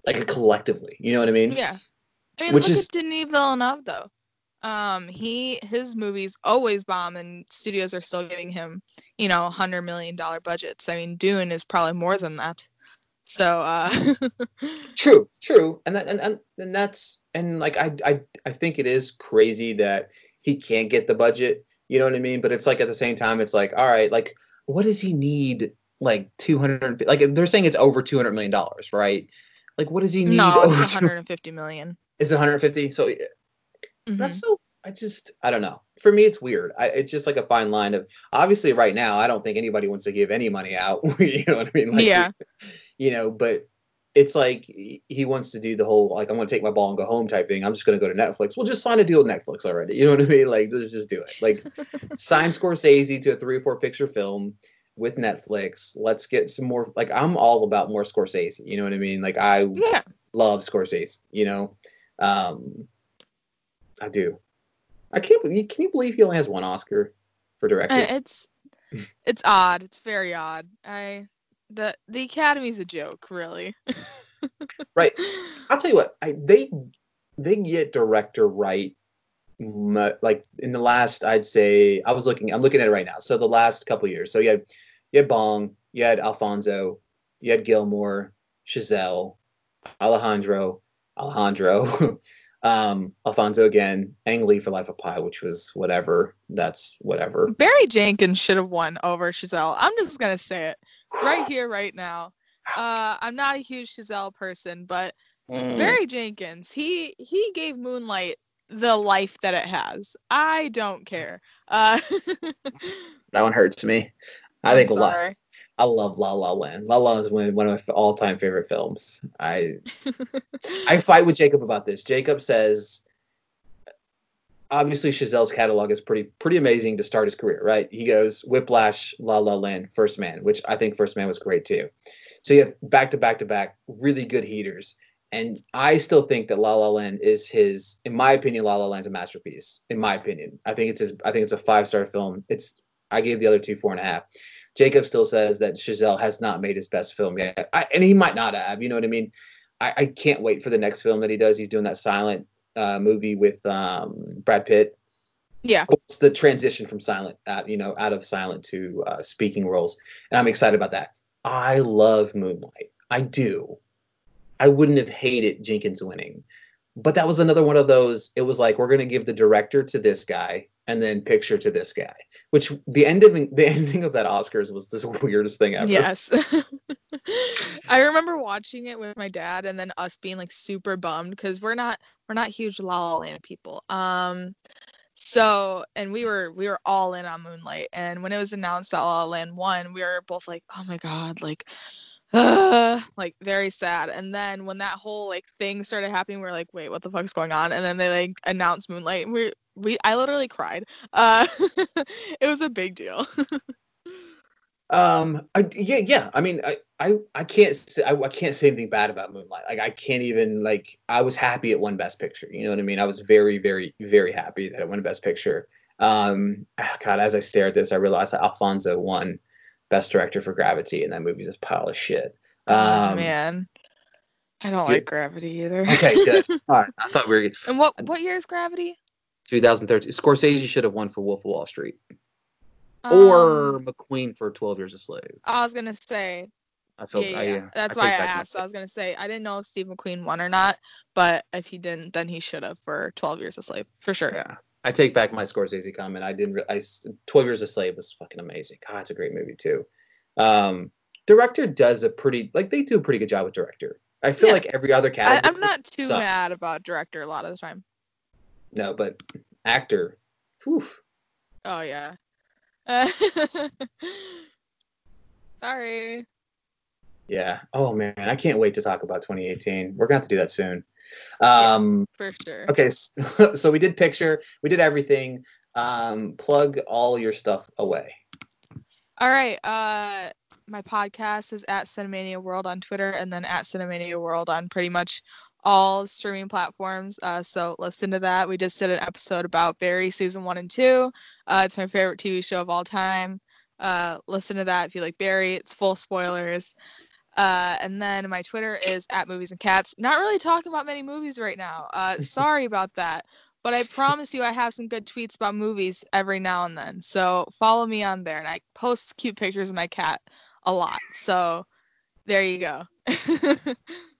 Like collectively. You know what I mean? Yeah. I mean, Which look is- at Denis Villeneuve though. Um, he his movies always bomb, and studios are still giving him, you know, hundred million dollar budgets. I mean, Dune is probably more than that. So, uh, True, true, and that and, and and that's and like I I I think it is crazy that he can't get the budget. You know what I mean? But it's like at the same time, it's like all right, like what does he need? Like two hundred, like they're saying it's over two hundred million dollars, right? Like what does he need? no, it's 150 million. Is it one hundred fifty? So Mhm. that's so. I just I don't know. For me, it's weird. I, it's just like a fine line of obviously right now. I don't think anybody wants to give any money out. you know what I mean? Like, Yeah. You know, but it's like he wants to do the whole like I'm going to take my ball and go home type thing. I'm just going to go to Netflix. Well, just sign a deal with Netflix already. You know what I mean? Like let's just do it. Like sign Scorsese to a three or four picture film with Netflix. Let's get some more. Like I'm all about more Scorsese. You know what I mean? Like I yeah. love Scorsese. You know, um, I do. I can't believe. Can you believe he only has one Oscar for director? Uh, It's it's odd. It's very odd. I the the Academy's a joke, really. Right. I'll tell you what. I they they get director right like in the last, I'd say I was looking. I'm looking at it right now. So the last couple years. So you had you had Bong, you had Alfonso, you had Guillermo, Chazelle, Alejandro, Alejandro, um, Alfonso again, Ang Lee for Life of Pi, which was whatever. That's whatever. Barry Jenkins should have won over Chazelle. I'm just gonna say it right here, right now. Uh, I'm not a huge Chazelle person, but mm. Barry Jenkins, he he gave Moonlight the life that it has. I don't care. Uh, that one hurts me. I I'm think sorry. a lot. I love La La Land. La La is one of my all-time favorite films. I I fight with Jacob about this. Jacob says obviously Chazelle's catalog is pretty pretty amazing to start his career, right? He goes Whiplash, La La Land, First Man, which I think First Man was great too. So you have back to back to back really good heaters. And I still think that La La Land is his, in my opinion, La La Land's a masterpiece. In my opinion, I think it's his. I think it's a five star film. It's. I gave the other two four and a half. Jacob still says that Chazelle has not made his best film yet, I, and he might not have. You know what I mean? I, I, can't wait for the next film that he does. He's doing that silent uh, movie with um, Brad Pitt. Yeah, it's the transition from silent, you know, out of silent to uh, speaking roles, and I'm excited about that. I love Moonlight. I do. I wouldn't have hated Jenkins winning, but that was another one of those. It was like we're going to give the director to this guy and then picture to this guy. Which the ending the ending of that Oscars was the weirdest thing ever. Yes. I remember watching it with my dad and then us being like super bummed because we're not we're not huge La La Land people. Um so and we were we were all in on Moonlight and when it was announced that La La Land won, we were both like, oh my god, like uh, like very sad. And then when that whole like thing started happening, we are like, wait, what the fuck's going on? And then they like announced Moonlight, and we we I literally cried. Uh, it was a big deal. um, I, yeah, yeah. I mean, I, I, I can't say I, I can't say anything bad about Moonlight. Like, I can't even like. I was happy it won Best Picture. You know what I mean? I was very, very, very happy that it won Best Picture. Um, God, as I stare at this, I realized that Alfonso won Best Director for Gravity, and that movie's a pile of shit. Oh, um, oh man. I don't like Gravity either. okay, good. All right, I thought we were. And what what year is Gravity? 2013. Scorsese should have won for Wolf of Wall Street. Um, or McQueen for 12 Years a Slave. I was going to say. I felt, yeah, yeah. I, That's I why I asked. I was going to say, I didn't know if Steve McQueen won or not, but if he didn't, then he should have for 12 Years a Slave, for sure. Yeah. I take back my Scorsese comment. I didn't. Re- I 12 Years a Slave was fucking amazing. God, it's a great movie too. Um, director does a pretty like they do a pretty good job with director. I feel yeah. like every other category. I, am not too sucks. mad about director a lot of the time. No, but actor. Whew. Oh yeah. Sorry. Yeah. Oh man, I can't wait to talk about 2018. We're gonna have to do that soon. Um, yeah, for sure. Okay, so, so we did picture, we did everything. Um, plug all your stuff away. All right. Uh, my podcast is at Cinemania World on Twitter, and then at Cinemania World on pretty much all streaming platforms. Uh, so listen to that. We just did an episode about Barry season one and two. Uh, it's my favorite TV show of all time. Uh, listen to that if you like Barry. It's full spoilers. Uh, and then my Twitter is at movies and cats. Not really talking about many movies right now. Uh, sorry about that. But I promise you, I have some good tweets about movies every now and then. So follow me on there, and I post cute pictures of my cat a lot. So there you go.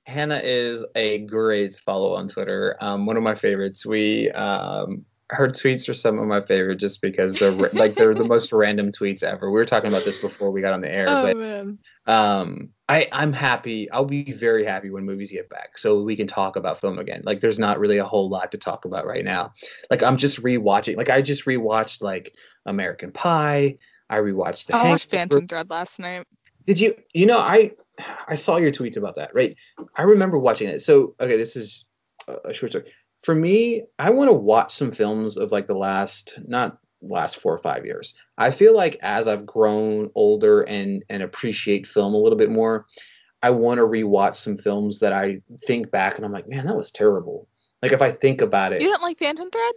Hannah is a great follow on Twitter. Um, one of my favorites. We um, her tweets are some of my favorite just because they're like they're the most random tweets ever. We were talking about this before we got on the air, oh, but man. um, I I'm happy. I'll be very happy when movies get back, so we can talk about film again. Like, there's not really a whole lot to talk about right now. Like, I'm just rewatching. Like, I just rewatched like American Pie. I rewatched the. I watched Phantom Thread last night. Did you? You know, I I saw your tweets about that, right? I remember watching it. So, okay, this is a short story. For me, I want to watch some films of like the last, not last four or five years. I feel like as I've grown older and and appreciate film a little bit more, I want to rewatch some films that I think back and I'm like, man, that was terrible. Like if I think about it, you don't like Phantom Thread?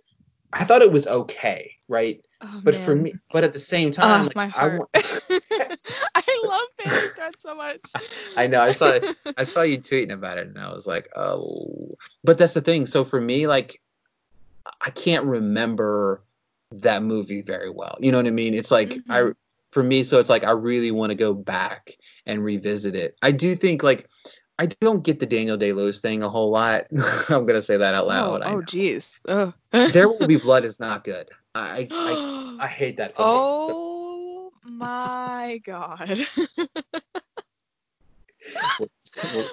I thought it was okay, right? Oh, but man. for me, but at the same time, oh, like, my heart. I, I love Phantom Thread so much. I know. I saw I saw you tweeting about it, and I was like, oh. But that's the thing. So for me, like, I can't remember that movie very well. You know what I mean? It's like mm-hmm. I for me, so it's like I really want to go back and revisit it. I do think like I don't get the Daniel Day Lewis thing a whole lot. I'm gonna say that out loud. Oh, jeez. Oh, there will be blood is not good. I I, I hate that film. Oh so. my god.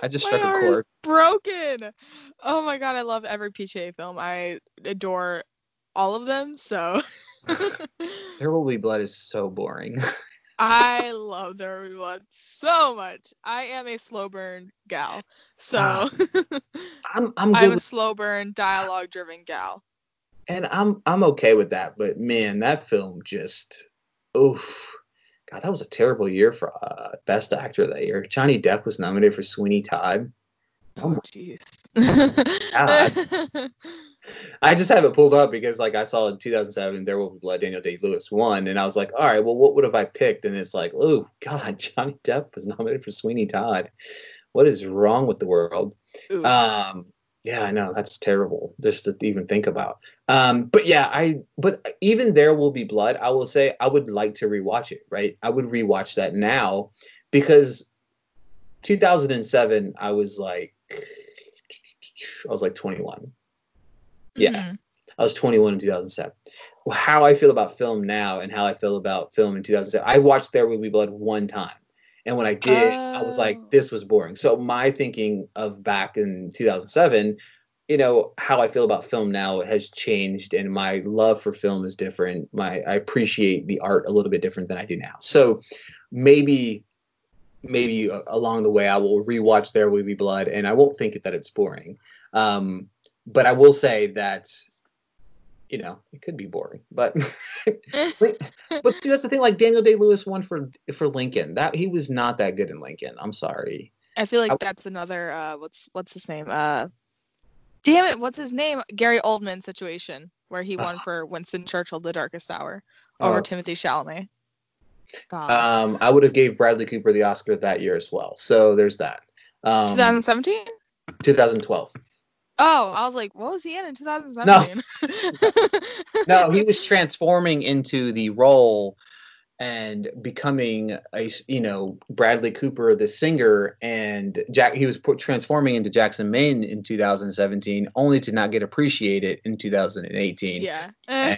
I just struck a chord. broken. Oh my god, I love every PTA film. I adore all of them. So There Will Be Blood is so boring. I love the Be Blood so much. I am a slow burn gal. So uh, I'm I'm, I'm a slow burn dialogue driven gal. And I'm I'm okay with that, but man, that film just oof. God, that was a terrible year for uh, best actor that year. Johnny Depp was nominated for Sweeney Todd. Oh jeez. I just have it pulled up because like I saw in 2007 There Will Be Blood Daniel Day Lewis won and I was like all right well what would have I picked? And it's like oh god Johnny Depp was nominated for Sweeney Todd. What is wrong with the world? Ooh. um yeah I know that's terrible just to even think about. Um but yeah I but even There Will Be Blood I will say I would like to rewatch it right? I would rewatch that now because 2007 I was like I was like 21 Yes. Mm-hmm. I was 21 in 2007. How I feel about film now and how I feel about film in 2007. I watched There Will Be Blood one time. And when I did, I was like, oh. this was boring. So my thinking of back in 2007, you know, how I feel about film now has changed and my love for film is different. My I appreciate the art a little bit different than I do now. So maybe maybe uh, along the way I will rewatch There Will Be Blood and I won't think that it's boring. Um, but I will say that you know it could be boring, but but see, that's the thing. Like Daniel Day Lewis won for for Lincoln. That he was not that good in Lincoln. I'm sorry. I feel like I, that's another uh, what's what's his name? Uh, damn it, what's his name? Gary Oldman situation where he won uh, for Winston Churchill, The Darkest Hour, over uh, Timothée Chalamet. God. Um, I would have gave Bradley Cooper the Oscar that year as well. So there's that. Um, 2017. 2012. Oh, I was like, what was he in in 2017? No, no he was transforming into the role and becoming a you know Bradley Cooper the singer and Jack he was put, transforming into Jackson Maine in 2017 only to not get appreciated in 2018 yeah.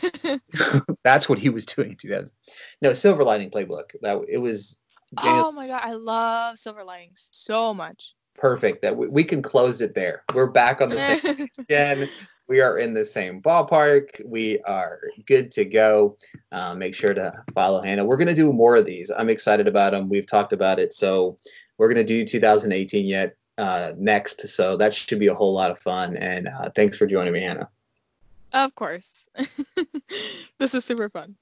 That's what he was doing in 2000 no Silver Lining Playbook that it was oh Daniel- oh my god I love Silver Linings so much perfect that we, we can close it there. We're back on the same again. We are in the same ballpark. We are good to go. Uh, make sure to follow Hannah. We're going to do more of these. I'm excited about them. We've talked about it. So we're going to do 2018 yet uh, next. So that should be a whole lot of fun. And uh, thanks for joining me, Hannah. Of course. this is super fun.